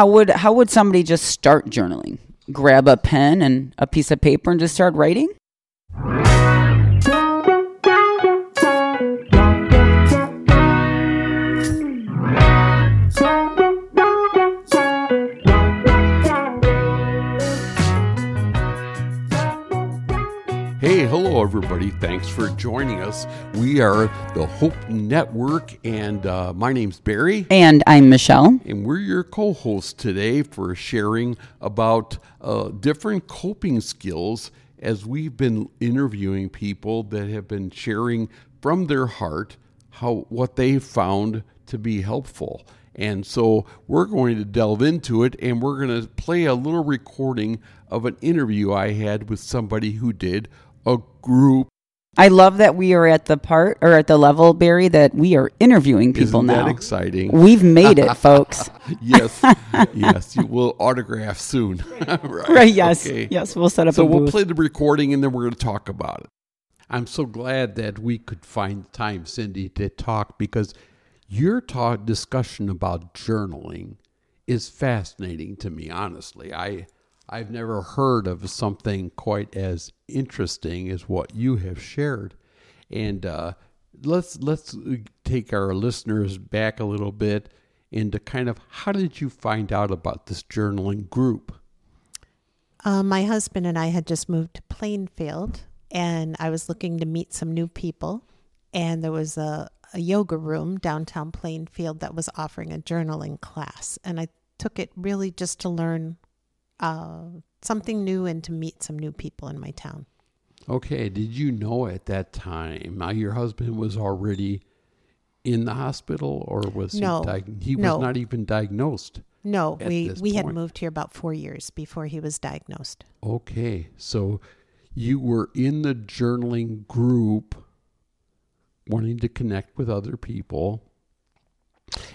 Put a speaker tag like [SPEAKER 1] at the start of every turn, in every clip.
[SPEAKER 1] How would how would somebody just start journaling? Grab a pen and a piece of paper and just start writing?
[SPEAKER 2] Hello, everybody. Thanks for joining us. We are the Hope Network, and uh, my name's Barry.
[SPEAKER 1] And I'm Michelle.
[SPEAKER 2] And we're your co hosts today for sharing about uh, different coping skills as we've been interviewing people that have been sharing from their heart how what they found to be helpful. And so we're going to delve into it and we're going to play a little recording of an interview I had with somebody who did a group.
[SPEAKER 1] I love that we are at the part or at the level, Barry, that we are interviewing people
[SPEAKER 2] Isn't
[SPEAKER 1] now.
[SPEAKER 2] that exciting?
[SPEAKER 1] We've made it, folks.
[SPEAKER 2] yes, yes. You will autograph soon. right.
[SPEAKER 1] Right, yes.
[SPEAKER 2] Okay.
[SPEAKER 1] Yes, we'll set up
[SPEAKER 2] So we'll play the recording and then we're going to talk about it. I'm so glad that we could find time, Cindy, to talk because your talk discussion about journaling is fascinating to me. Honestly, I I've never heard of something quite as interesting as what you have shared, and uh, let's let's take our listeners back a little bit into kind of how did you find out about this journaling group?
[SPEAKER 3] Uh, my husband and I had just moved to Plainfield, and I was looking to meet some new people. And there was a, a yoga room downtown Plainfield that was offering a journaling class. And I took it really just to learn uh, something new and to meet some new people in my town.
[SPEAKER 2] Okay, did you know at that time uh, your husband was already in the hospital, or was
[SPEAKER 3] No,
[SPEAKER 2] he? Diag- he
[SPEAKER 3] no.
[SPEAKER 2] was not even diagnosed.
[SPEAKER 3] No, we, we had moved here about four years before he was diagnosed.
[SPEAKER 2] Okay, so you were in the journaling group, wanting to connect with other people,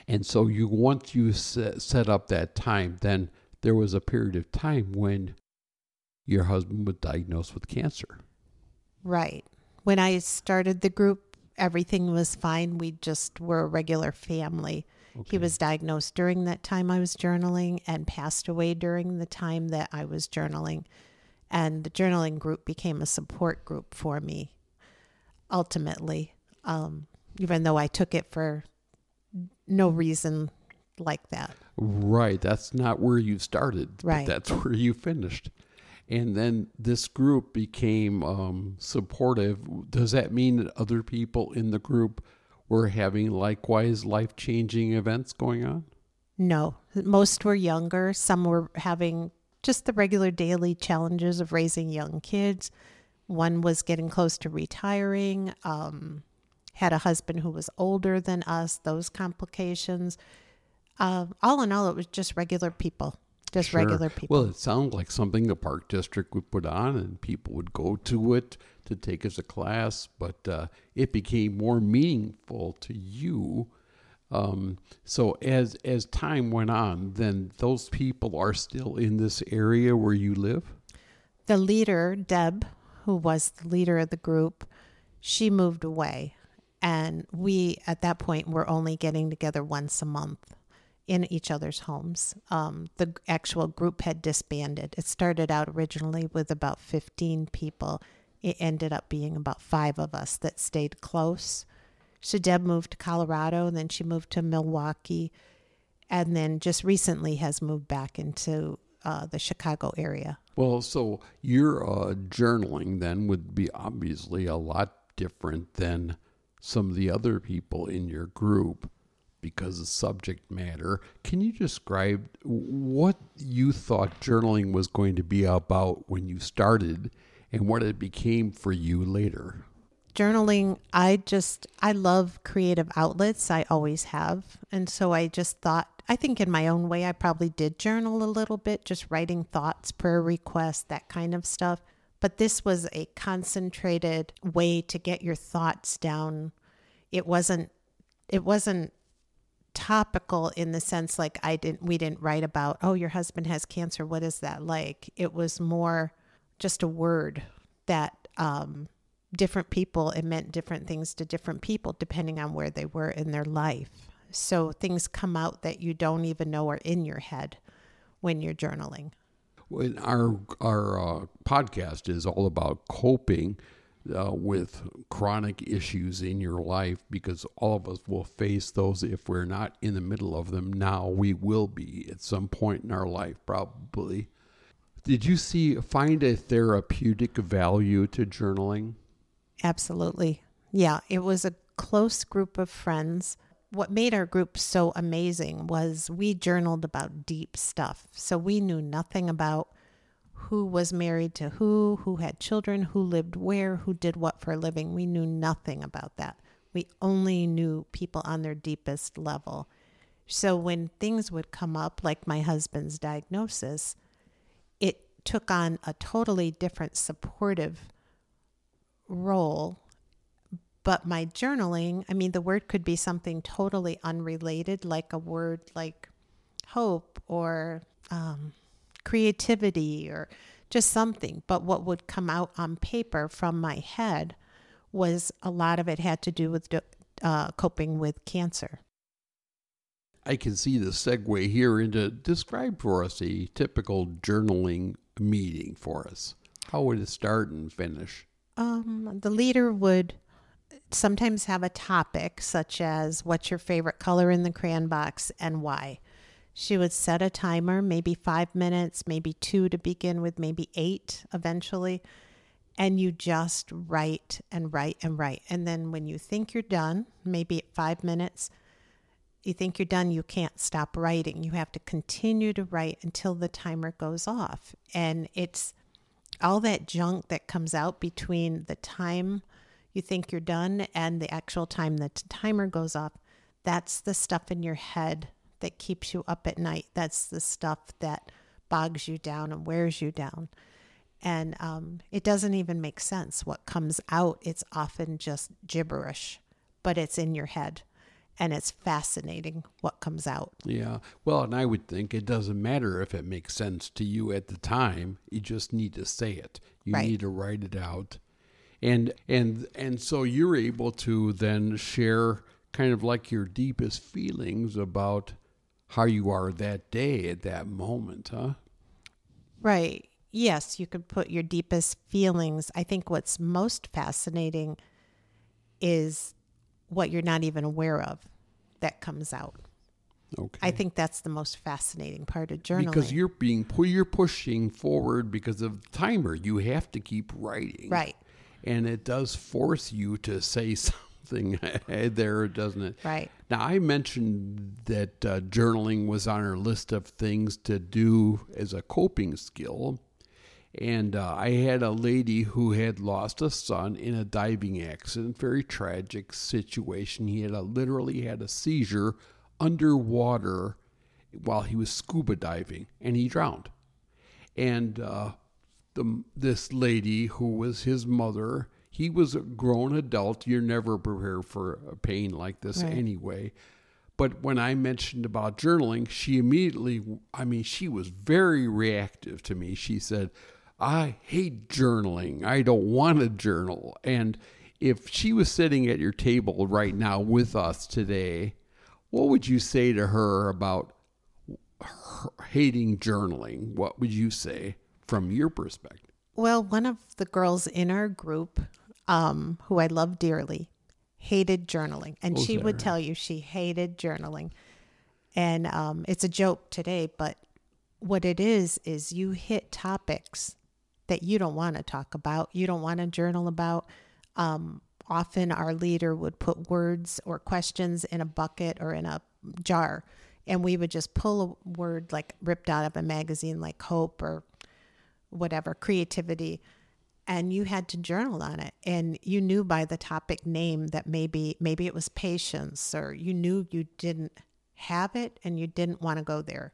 [SPEAKER 2] and so you once you set, set up that time, then there was a period of time when your husband was diagnosed with cancer.
[SPEAKER 3] Right. When I started the group, everything was fine. We just were a regular family. He was diagnosed during that time I was journaling and passed away during the time that I was journaling. And the journaling group became a support group for me ultimately, um, even though I took it for no reason like that.
[SPEAKER 2] Right. That's not where you started. but
[SPEAKER 3] Right.
[SPEAKER 2] that's where you finished. And then this group became um, supportive. Does that mean that other people in the group were having likewise life changing events going on?
[SPEAKER 3] No, most were younger. Some were having just the regular daily challenges of raising young kids. One was getting close to retiring, um, had a husband who was older than us, those complications. Uh, all in all, it was just regular people, just
[SPEAKER 2] Sure.
[SPEAKER 3] regular people.
[SPEAKER 2] Well, it sounds like something the park district would put on, and people would go to it to take as a class. But uh, it became more meaningful to you. Um, so as as time went on, then those people are still in this area where you live.
[SPEAKER 3] the leader, Deb, who was the leader of the group, she moved away. And we, at that point, were only getting together once a month in each other's homes. Um, the actual group had disbanded. It started out originally with about 15 people. It ended up being about five of us that stayed close. So Deb moved to Colorado, and then she moved to Milwaukee, and then just recently has moved back into uh, the Chicago area.
[SPEAKER 2] Well, so your uh, journaling then would be obviously a lot different than some of the other people in your group because of subject matter. Can you describe what you thought journaling was going to be about when you started and what it became for you later?
[SPEAKER 3] journaling i just i love creative outlets i always have and so i just thought i think in my own way i probably did journal a little bit just writing thoughts prayer requests that kind of stuff but this was a concentrated way to get your thoughts down it wasn't it wasn't topical in the sense like i didn't we didn't write about oh your husband has cancer. What is that like? It was more just a word that um different people it meant different things to different people depending on where they were in their life. So things come out that you don't even know are in your head when you're journaling.
[SPEAKER 2] When our our uh, podcast is all about coping uh, with chronic issues in your life because all of us will face those if we're not in the middle of them now we will be at some point in our life probably did you see find a therapeutic value to journaling
[SPEAKER 3] Absolutely. Yeah, it was a close group of friends. What made our group so amazing was we journaled about deep stuff. So we knew nothing about who was married to who, who had children, who lived where, who did what for a living. We knew nothing about that. We only knew people on their deepest level. So when things would come up, like my husband's diagnosis, it took on a totally different supportive role. But my journaling, I mean, the word could be something totally unrelated, like a word like hope or um, creativity or just something. But what would come out on paper from my head was a lot of it had to do with uh, coping with cancer.
[SPEAKER 2] I can see the segue here into describe for us a typical journaling meeting for us. How would it start and finish?
[SPEAKER 3] Um, the leader would sometimes have a topic such as what's your favorite color in the crayon box and why. She would set a timer, maybe five minutes, maybe two to begin with, maybe eight eventually. And you just write and write and write. And then when you think you're done, maybe at five minutes, you think you're done, you can't stop writing. You have to continue to write until the timer goes off. And it's all that junk that comes out between the time you think you're done and the actual time the timer goes off. That's the stuff in your head that keeps you up at night. That's the stuff that bogs you down and wears you down. And um, it doesn't even make sense what comes out. It's often just gibberish, but it's in your head. And it's fascinating what comes out.
[SPEAKER 2] Yeah. Well, and I would think it doesn't matter if it makes sense to you at the time. You just need to say it. You
[SPEAKER 3] Right.
[SPEAKER 2] need to write it out. And and and so you're able to then share kind of like your deepest feelings about how you are that day at that moment, huh?
[SPEAKER 3] Right. Yes, you could put your deepest feelings. I think what's most fascinating is what you're not even aware of that comes out.
[SPEAKER 2] Okay.
[SPEAKER 3] I think that's the most fascinating part of journaling.
[SPEAKER 2] because you're being you're pushing forward because of the timer. You have to keep writing.
[SPEAKER 3] Right.
[SPEAKER 2] And it does force you to say something there, doesn't it?
[SPEAKER 3] Right.
[SPEAKER 2] Now, I mentioned that uh, journaling was on our list of things to do as a coping skill. And uh, I had a lady who had lost a son in a diving accident, very tragic situation. He had a, literally had a seizure underwater while he was scuba diving, and he drowned. And uh, the this lady who was his mother, he was a grown adult. You're never prepared for a pain like this
[SPEAKER 3] Right.
[SPEAKER 2] anyway. But when I mentioned about journaling, she immediately, I mean, she was very reactive to me. She said, I hate journaling. I don't want to journal. And if she was sitting at your table right now with us today, what would you say to her about her hating journaling? What would you say from your perspective?
[SPEAKER 3] Well, one of the girls in our group, um, who I love dearly, hated journaling. And
[SPEAKER 2] Oh,
[SPEAKER 3] she would tell you she hated journaling. And um, it's a joke today, but what it is, is you hit topics that you don't want to talk about, you don't want to journal about. Um, often our leader would put words or questions in a bucket or in a jar. And we would just pull a word like ripped out of a magazine, like hope or whatever creativity and you had to journal on it and you knew by the topic name that maybe maybe it was patience or you knew you didn't have it and you didn't want to go there.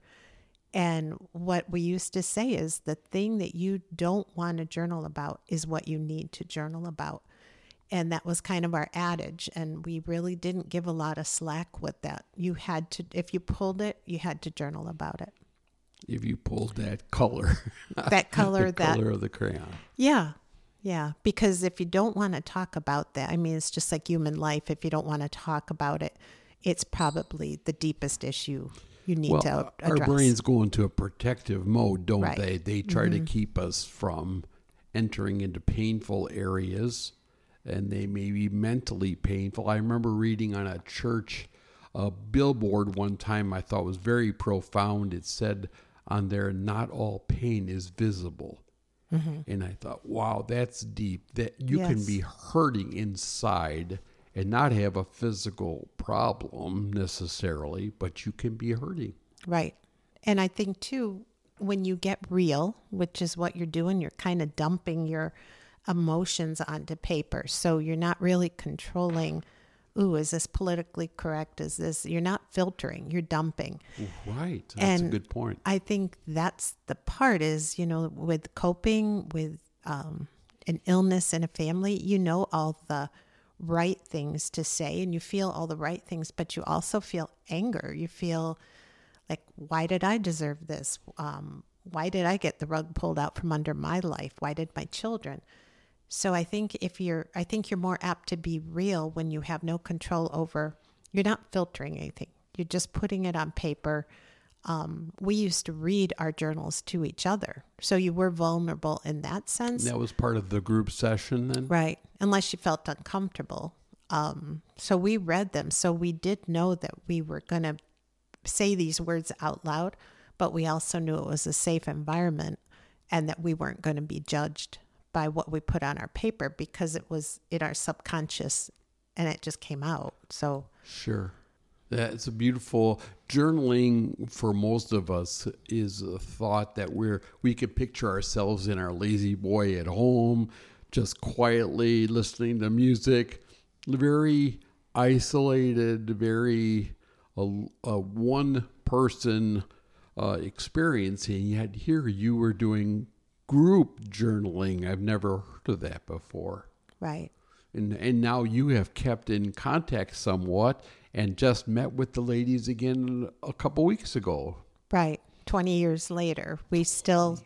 [SPEAKER 3] And what we used to say is the thing that you don't want to journal about is what you need to journal about. And that was kind of our adage and we really didn't give a lot of slack with that. You had to if you pulled it you had to journal about it
[SPEAKER 2] If you pulled that color,
[SPEAKER 3] that color
[SPEAKER 2] the
[SPEAKER 3] that
[SPEAKER 2] color of the crayon.
[SPEAKER 3] Yeah. Yeah. Because if you don't want to talk about that, I mean, it's just like human life. If you don't want to talk about it, it's probably the deepest issue you need
[SPEAKER 2] well,
[SPEAKER 3] to address.
[SPEAKER 2] our brains go into a protective mode, don't
[SPEAKER 3] Right. Mm-hmm.
[SPEAKER 2] they? They try to keep us from entering into painful areas, and they may be mentally painful. I remember reading on a church a billboard one time. I thought was very profound. It said on there, "Not all pain is visible." Mm-hmm. And I thought, wow, that's deep. That you can be hurting inside and not have a physical problem necessarily, but you can be hurting.
[SPEAKER 3] Right. And I think too, when you get real, which is what you're doing, you're kind of dumping your emotions onto paper. So you're not really controlling, ooh, is this politically correct? Is this, you're not filtering, you're dumping.
[SPEAKER 2] Right. That's a
[SPEAKER 3] And
[SPEAKER 2] good point.
[SPEAKER 3] I think that's the part is, you know, with coping with um, an illness in a family, you know all the right things to say and you feel all the right things, but you also feel anger. You feel like, why did I deserve this? Um, why did I get the rug pulled out from under my life? Why did my children? So I think if you're, I think you're more apt to be real when you have no control over, you're not filtering anything. You're just putting it on paper. Um, we used to read our journals to each other. So you were vulnerable in that sense.
[SPEAKER 2] That was part of the group session then?
[SPEAKER 3] Right. Unless you felt uncomfortable. Um, so we read them. So we did know that we were going to say these words out loud, but we also knew it was a safe environment and that we weren't going to be judged by what we put on our paper because it was in our subconscious and it just came out. So,
[SPEAKER 2] Sure. That's a beautiful journaling for most of us is a thought that we're we can picture ourselves in our lazy boy at home, just quietly listening to music, very isolated, very a, a one person uh, experience, and yet here you were doing group journaling. I've never heard of that before
[SPEAKER 3] right.
[SPEAKER 2] and and now you have kept in contact somewhat and just met with the ladies again a couple weeks ago.
[SPEAKER 3] Right. 20 years later, we still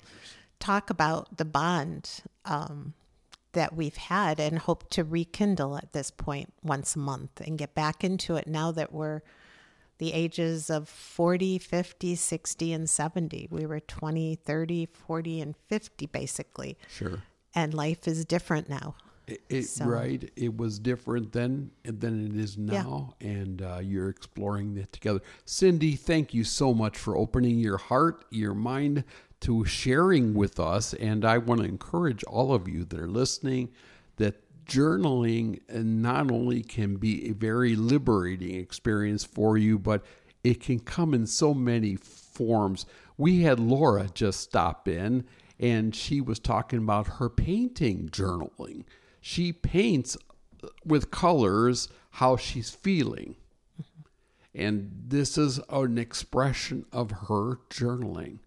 [SPEAKER 3] talk about the bond um, that we've had and hope to rekindle at this point once a month and get back into it now that we're the ages of 40, 50, 60, and 70. We were 20, 30, 40, and 50 basically.
[SPEAKER 2] Sure.
[SPEAKER 3] And life is different now.
[SPEAKER 2] It, it,
[SPEAKER 3] So-
[SPEAKER 2] Right. It was different then than it is now, and uh, you're exploring that together. Cindy, thank you so much for opening your heart, your mind to sharing with us. And I want to encourage all of you that are listening that journaling uh, not only can be a very liberating experience for you, but it can come in so many forms. We had Laura just stop in, and she was talking about her painting journaling. She paints uh, with colors how she's feeling. And this is an expression of her journaling.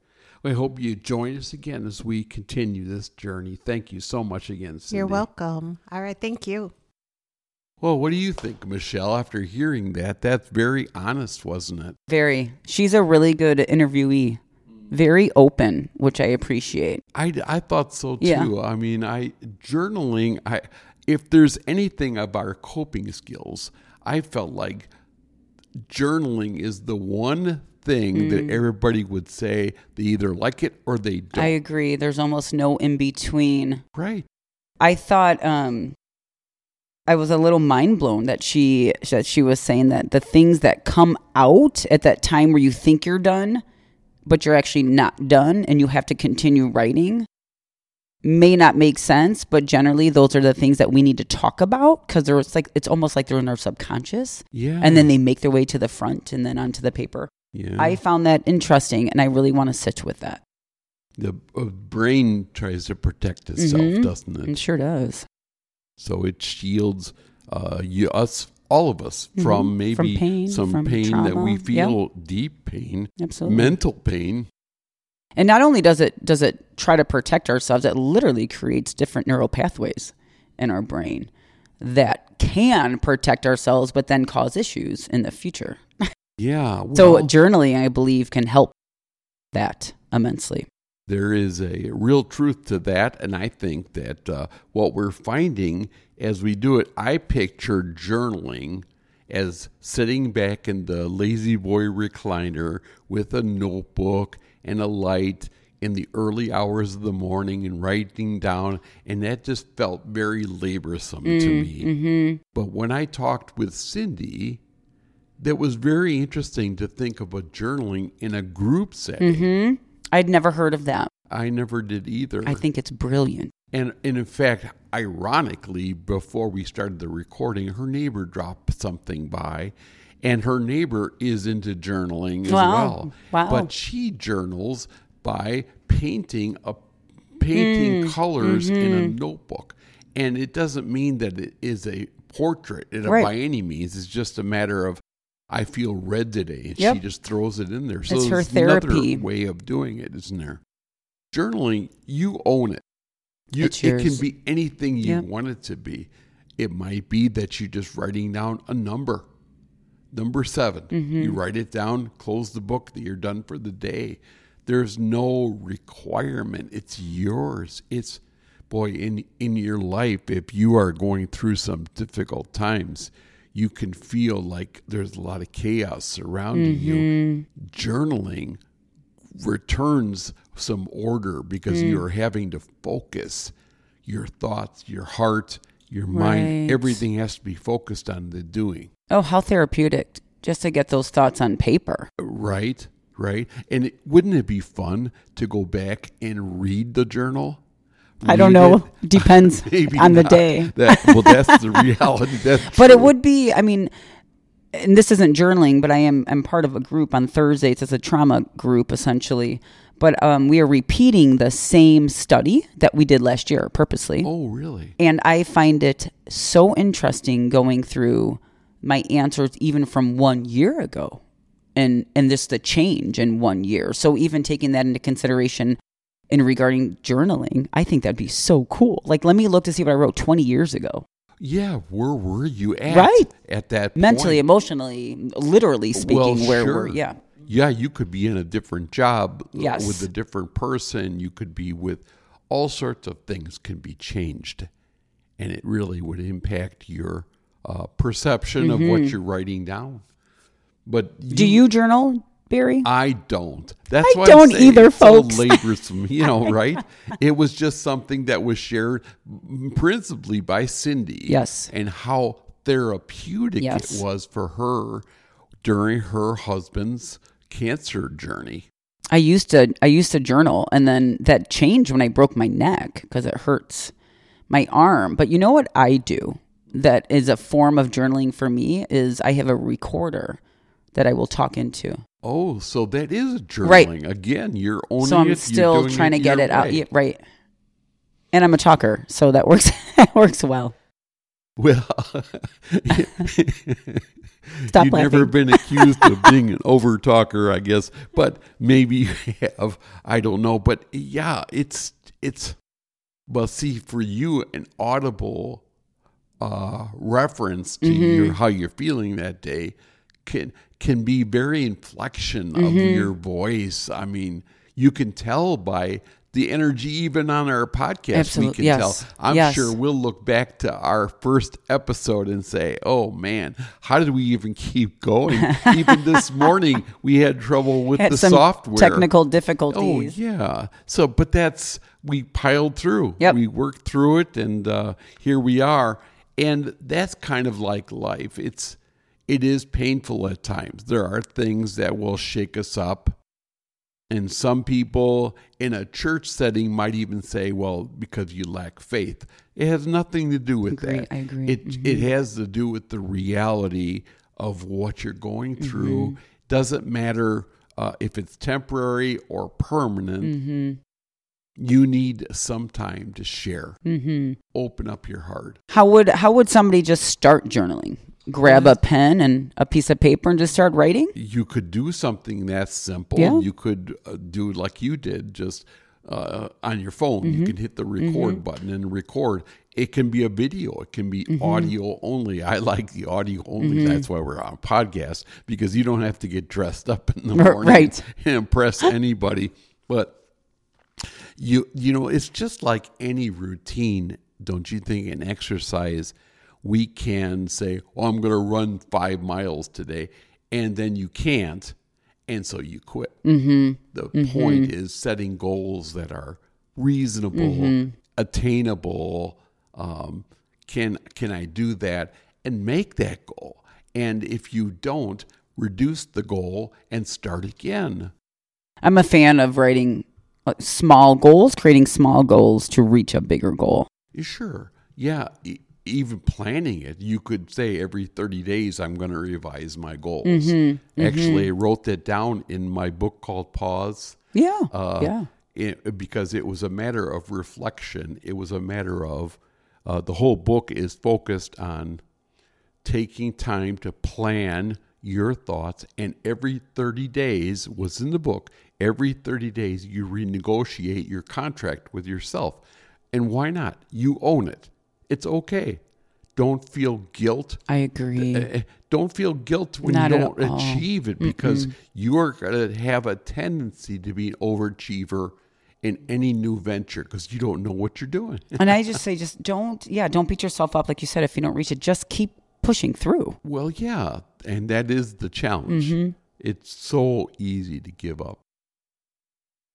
[SPEAKER 2] We hope you join us again as we continue this journey. Thank you so much again, Cindy.
[SPEAKER 3] You're welcome. All right. Thank you.
[SPEAKER 2] Well, what do you think, Michelle, after hearing that? That's very honest, wasn't it?
[SPEAKER 1] Very. She's a really good interviewee. Very open, which I appreciate.
[SPEAKER 2] I, I thought so too.
[SPEAKER 1] Yeah.
[SPEAKER 2] I mean, I journaling. I if there's anything of our coping skills, I felt like journaling is the one thing that everybody would say they either like it or they don't.
[SPEAKER 1] Mm. I agree. There's almost no in between.
[SPEAKER 2] right.
[SPEAKER 1] I thought um I was a little mind blown that she that she was saying that the things that come out at that time where you think you're done, but you're actually not done and you have to continue writing may not make sense, but generally those are the things that we need to talk about because they're it's like it's almost like they're in our subconscious
[SPEAKER 2] Yeah.
[SPEAKER 1] and then they make their way to the front and then onto the paper.
[SPEAKER 2] Yeah.
[SPEAKER 1] I found that interesting and I really want to sit with that.
[SPEAKER 2] the uh, brain tries to protect itself,
[SPEAKER 1] Mhm.
[SPEAKER 2] doesn't it?
[SPEAKER 1] It sure does.
[SPEAKER 2] So it shields uh, you, us, all of us,
[SPEAKER 1] Mhm.
[SPEAKER 2] from
[SPEAKER 1] From
[SPEAKER 2] maybe
[SPEAKER 1] pain,
[SPEAKER 2] some
[SPEAKER 1] from
[SPEAKER 2] pain that we
[SPEAKER 1] trauma.
[SPEAKER 2] Feel, deep pain,
[SPEAKER 1] Absolutely.
[SPEAKER 2] mental pain.
[SPEAKER 1] And not only does it does it try to protect ourselves, it literally creates different neural pathways in our brain that can protect ourselves but then cause issues in the future.
[SPEAKER 2] Yeah.
[SPEAKER 1] so journaling I believe can help that immensely.
[SPEAKER 2] there is a real truth to that. And I think that uh, what we're finding as we do it, I picture journaling as sitting back in the lazy boy recliner with a notebook and a light in the early hours of the morning and writing down, and that just felt very laborsome to me. But when I talked with Cindy, that was very interesting to think of a journaling in a group setting.
[SPEAKER 1] I'd never heard of that.
[SPEAKER 2] I never did either.
[SPEAKER 1] I think it's brilliant.
[SPEAKER 2] And, and in fact, ironically, before we started the recording, her neighbor dropped something by, and her neighbor is into journaling as
[SPEAKER 1] Wow.
[SPEAKER 2] well.
[SPEAKER 1] Wow.
[SPEAKER 2] But she journals by painting a painting
[SPEAKER 1] Hmm.
[SPEAKER 2] colors in
[SPEAKER 1] Mm-hmm.
[SPEAKER 2] a notebook, and it doesn't mean that it is a portrait it-
[SPEAKER 1] Right.
[SPEAKER 2] by any means. It's just a matter of I feel red today, and she just throws it in there. So
[SPEAKER 1] It's her therapy.
[SPEAKER 2] way of doing it, isn't there? Journaling, you own it. You, it can be anything you
[SPEAKER 1] Yep.
[SPEAKER 2] want it to be. It might be that you're just writing down a number. Number 7
[SPEAKER 1] Mm-hmm.
[SPEAKER 2] You write it down, close the book, that you're done for the day. There's no requirement. It's yours. It's boy, in in your life, if you are going through some difficult times, you can feel like there's a lot of chaos surrounding you.
[SPEAKER 1] Mm-hmm.
[SPEAKER 2] Journaling returns some order because
[SPEAKER 1] Mm.
[SPEAKER 2] you're having to focus your thoughts, your heart, your mind.
[SPEAKER 1] Right.
[SPEAKER 2] Everything has to be focused on the doing.
[SPEAKER 1] Oh, how therapeutic just to get those thoughts on paper.
[SPEAKER 2] Right, right. And it, wouldn't it be fun to go back and read the journal?
[SPEAKER 1] I don't know.
[SPEAKER 2] it?
[SPEAKER 1] Depends on the
[SPEAKER 2] not.
[SPEAKER 1] day.
[SPEAKER 2] That, well, that's the reality. That's
[SPEAKER 1] But it would be, I mean, and this isn't journaling, but I am I'm part of a group on Thursdays. It's a trauma group essentially. But um, we are repeating the same study that we did last year purposely.
[SPEAKER 2] Oh, really?
[SPEAKER 1] And I find it so interesting going through my answers even from one year ago and and this the change in one year. So even taking that into consideration in regarding journaling, I think that'd be so cool. Like let me look to see what I wrote 20 years ago.
[SPEAKER 2] Yeah. Where were you at?
[SPEAKER 1] Right.
[SPEAKER 2] At that
[SPEAKER 1] Mentally,
[SPEAKER 2] point?
[SPEAKER 1] emotionally, literally speaking, where
[SPEAKER 2] sure.
[SPEAKER 1] we're yeah.
[SPEAKER 2] Yeah, you could be in a different job
[SPEAKER 1] Yes.
[SPEAKER 2] with a different person. You could be with all sorts of things can be changed, and it really would impact your uh, perception of what you're writing down. But
[SPEAKER 1] Mm-hmm. Do you journal, Barry?
[SPEAKER 2] I don't. That's
[SPEAKER 1] I
[SPEAKER 2] why
[SPEAKER 1] don't
[SPEAKER 2] I'm
[SPEAKER 1] either,
[SPEAKER 2] so
[SPEAKER 1] folks.
[SPEAKER 2] laborsome, you know, right? it was just something that was shared principally by Cindy.
[SPEAKER 1] Yes.
[SPEAKER 2] and how therapeutic
[SPEAKER 1] Yes.
[SPEAKER 2] it was for her during her husband's cancer journey.
[SPEAKER 1] I used to I used to journal and then that changed when I broke my neck because it hurts my arm. But you know what I do that is a form of journaling for me is I have a recorder that I will talk into.
[SPEAKER 2] Oh, so that is journaling
[SPEAKER 1] Right.
[SPEAKER 2] again. You're owning
[SPEAKER 1] so I'm
[SPEAKER 2] it. you're
[SPEAKER 1] still trying to get it out yeah, right. And I'm a talker, so that works that works well.
[SPEAKER 2] Well,
[SPEAKER 1] Stop
[SPEAKER 2] You've never been accused of being an over talker, I guess, but maybe you have. I don't know, but yeah, it's it's. Well, see, for you, an audible uh, reference to
[SPEAKER 1] Mm-hmm.
[SPEAKER 2] your how you're feeling that day can can be very inflection of
[SPEAKER 1] Mm-hmm.
[SPEAKER 2] your voice. I mean, you can tell by the energy even on our podcast. We can
[SPEAKER 1] yes.
[SPEAKER 2] tell. I'm
[SPEAKER 1] Yes.
[SPEAKER 2] sure we'll look back to our first episode and say, "Oh man, how did we even keep going?" even this morning, we had trouble with
[SPEAKER 1] Had
[SPEAKER 2] the software.
[SPEAKER 1] technical difficulties
[SPEAKER 2] Oh
[SPEAKER 1] difficulties.
[SPEAKER 2] yeah. So, but that's we piled through.
[SPEAKER 1] Yep.
[SPEAKER 2] We worked through it, and uh, here we are. And that's kind of like life. It's it is painful at times. There are things that will shake us up. And some people in a church setting might even say, well, because you lack faith. It has nothing to do with
[SPEAKER 1] Agree,
[SPEAKER 2] that.
[SPEAKER 1] I agree.
[SPEAKER 2] It, it has to do with the reality of what you're going through. Doesn't matter uh, if it's temporary or permanent. You need some time to share.
[SPEAKER 1] hmm
[SPEAKER 2] Open up your heart.
[SPEAKER 1] How would how would somebody just start journaling? Grab a pen and a piece of paper and just start writing?
[SPEAKER 2] you could do something that simple.
[SPEAKER 1] Yeah.
[SPEAKER 2] You could uh, do like you did, just uh, on your phone.
[SPEAKER 1] Mm-hmm.
[SPEAKER 2] You can hit the record button and record. It can be a video. It can be
[SPEAKER 1] Mm-hmm.
[SPEAKER 2] audio only. I like the audio only. That's why we're on a podcast because you don't have to get dressed up in the morning
[SPEAKER 1] right.
[SPEAKER 2] and impress anybody. But you you know, it's just like any routine, don't you think? An exercise we can say, "Oh, I'm going to run five miles today," and then you can't, and so you quit. Mm-hmm. The point is setting goals that are reasonable, attainable. Um, can can I do that and make that goal? And if you don't, reduce the goal and start again.
[SPEAKER 1] I'm a fan of writing uh, small goals, creating small goals to reach a bigger goal.
[SPEAKER 2] Sure, yeah. Even planning it, you could say every 30 days I'm going to revise my goals. Actually, I wrote that down in my book called Pause.
[SPEAKER 1] Yeah.
[SPEAKER 2] Uh,
[SPEAKER 1] yeah.
[SPEAKER 2] it, because it was a matter of reflection. It was a matter of uh, the whole book is focused on taking time to plan your thoughts, and every 30 days was in the book. Every 30 days, you renegotiate your contract with yourself. And why not? You own it. It's okay. Don't feel guilt
[SPEAKER 1] I agree.
[SPEAKER 2] uh, don't feel guilt when
[SPEAKER 1] Not
[SPEAKER 2] you don't achieve it because you're going to have a tendency to be an overachiever in any new venture because you don't know what you're doing.
[SPEAKER 1] and I just say, just don't, yeah, don't beat yourself up. Like you said, if you don't reach it, just keep pushing through.
[SPEAKER 2] well, yeah, and that is the challenge.
[SPEAKER 1] Mm-hmm.
[SPEAKER 2] It's so easy to give up.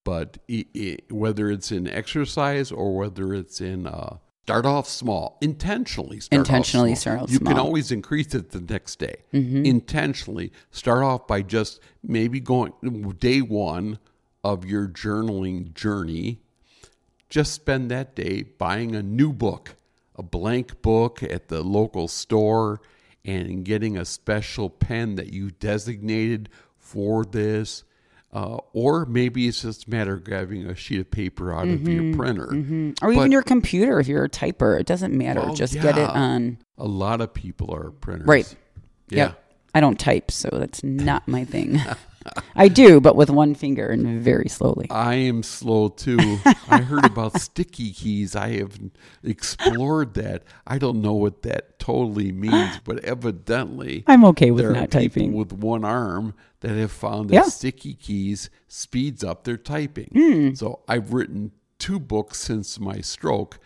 [SPEAKER 2] But i i whether it's in exercise or whether it's in uh, start off small, intentionally start off
[SPEAKER 1] Intentionally
[SPEAKER 2] small.
[SPEAKER 1] start off
[SPEAKER 2] You can
[SPEAKER 1] small. Mm-hmm.
[SPEAKER 2] always increase it the next day. Intentionally start off by just maybe going day one of your journaling journey. Just spend that day buying a new book, a blank book at the local store, and getting a special pen that you designated for this. Uh, or maybe it's just a matter of grabbing a sheet of paper out of your printer.
[SPEAKER 1] Or even your computer, if you're a typer, it doesn't matter.
[SPEAKER 2] Well,
[SPEAKER 1] just get it on.
[SPEAKER 2] A lot of people are printers.
[SPEAKER 1] Right.
[SPEAKER 2] Yeah.
[SPEAKER 1] Yep. I don't type, so that's not my thing. I do, but with one finger and very slowly.
[SPEAKER 2] I am slow too. I heard about sticky keys. I have explored that. I don't know what that totally means, but evidently
[SPEAKER 1] I'm okay with
[SPEAKER 2] there are
[SPEAKER 1] not
[SPEAKER 2] people
[SPEAKER 1] typing.
[SPEAKER 2] with one arm that have found that
[SPEAKER 1] Yeah.
[SPEAKER 2] sticky keys speeds up their typing.
[SPEAKER 1] Hmm.
[SPEAKER 2] So I've written two books since my stroke,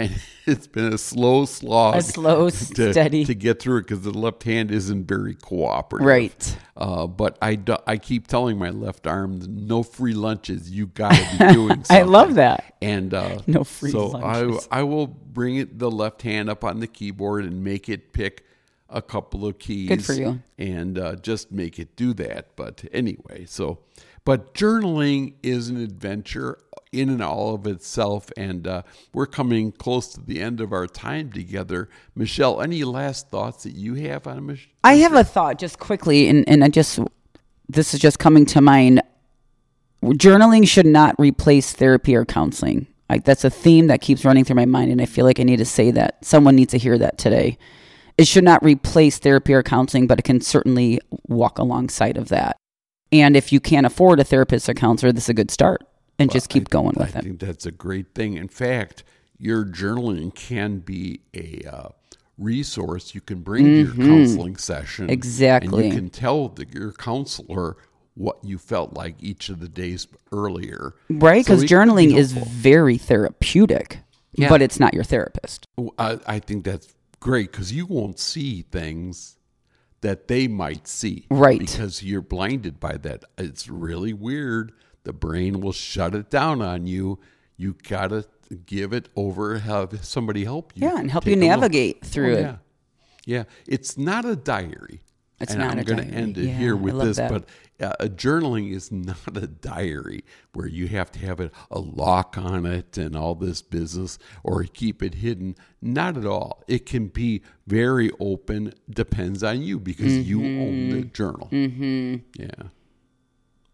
[SPEAKER 2] and it's been a slow slog.
[SPEAKER 1] A slow,
[SPEAKER 2] to,
[SPEAKER 1] steady.
[SPEAKER 2] to get through it because the left hand isn't very cooperative.
[SPEAKER 1] Right.
[SPEAKER 2] Uh, but I, do, I keep telling my left arm, no free lunches. You got to be doing something.
[SPEAKER 1] I love that.
[SPEAKER 2] And uh,
[SPEAKER 1] No free
[SPEAKER 2] so
[SPEAKER 1] lunches.
[SPEAKER 2] I, I will bring it, the left hand up on the keyboard and make it pick a couple of keys.
[SPEAKER 1] Good for you.
[SPEAKER 2] And uh, just make it do that. But anyway, so, but journaling is an adventure in and all of itself. And uh, we're coming close to the end of our time together. Michelle, any last thoughts that you have on Mich-
[SPEAKER 1] I have a thought just quickly, and, and I just, this is just coming to mind. Journaling should not replace therapy or counseling. Like that's a theme that keeps running through my mind, and I feel like I need to say that. Someone needs to hear that today. It should not replace therapy or counseling, but it can certainly walk alongside of that. And if you can't afford a therapist or counselor, this is a good start. And just keep going with
[SPEAKER 2] I
[SPEAKER 1] it.
[SPEAKER 2] I think that's a great thing. In fact, your journaling can be a uh, resource you can bring to your counseling session.
[SPEAKER 1] Mm-hmm. Exactly.
[SPEAKER 2] And you can tell the, your counselor what you felt like each of the days earlier.
[SPEAKER 1] Right? Because
[SPEAKER 2] be
[SPEAKER 1] journaling is very therapeutic,
[SPEAKER 2] Yeah.
[SPEAKER 1] but it's not your therapist.
[SPEAKER 2] I, I think that's great because you won't see things that they might see.
[SPEAKER 1] Right.
[SPEAKER 2] Because you're blinded by that. It's really weird. The brain will shut it down on you. You got to give it over, have somebody help you.
[SPEAKER 1] Yeah, and help you
[SPEAKER 2] a
[SPEAKER 1] navigate through
[SPEAKER 2] Oh,
[SPEAKER 1] it.
[SPEAKER 2] yeah. Yeah. It's not a diary.
[SPEAKER 1] It's
[SPEAKER 2] and
[SPEAKER 1] not
[SPEAKER 2] I'm
[SPEAKER 1] a
[SPEAKER 2] gonna end it
[SPEAKER 1] Yeah,
[SPEAKER 2] here with this,
[SPEAKER 1] that.
[SPEAKER 2] but uh, a journaling is not a diary where you have to have it, a lock on it and all this business or keep it hidden. Not at all. It can be very open, depends on you because you own the journal. Mm-hmm. Yeah.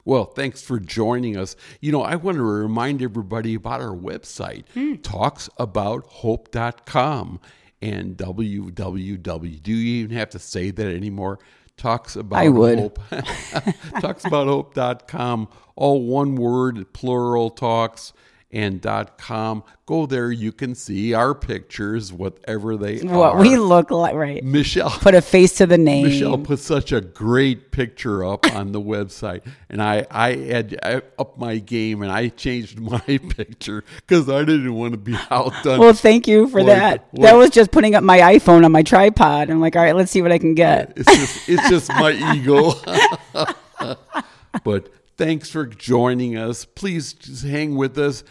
[SPEAKER 2] Well, thanks for joining us. You know, I want to remind everybody about our website, hmm. talksabouthope.com and www. Do you even have to say that anymore? Talks about
[SPEAKER 1] I would.
[SPEAKER 2] hope. talksabouthope.com, all one word, plural talks. And .com. Go there, you can see our pictures, whatever they
[SPEAKER 1] What
[SPEAKER 2] are.
[SPEAKER 1] we look like, right?
[SPEAKER 2] Michelle
[SPEAKER 1] Put a face to the name.
[SPEAKER 2] Michelle put such a great picture up on the website, and I I had I up my game and I changed my picture because I didn't want to be outdone.
[SPEAKER 1] Well, thank you for
[SPEAKER 2] Boy,
[SPEAKER 1] that.
[SPEAKER 2] boy.
[SPEAKER 1] That was just putting up my iPhone on my tripod. I'm like, all right, let's see what I can get.
[SPEAKER 2] it's just it's just my ego. but thanks for joining us. Please just hang with us.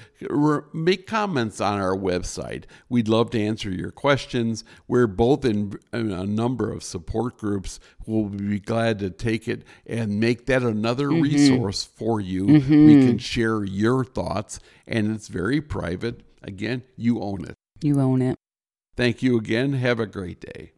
[SPEAKER 2] Make comments on our website. We'd love to answer your questions. We're both in, in a number of support groups. We'll be glad to take it and make that another mm-hmm. resource for you. We mm-hmm. can share your thoughts, and it's very private. Again, you own it.
[SPEAKER 1] You own it.
[SPEAKER 2] Thank you again. Have a great day.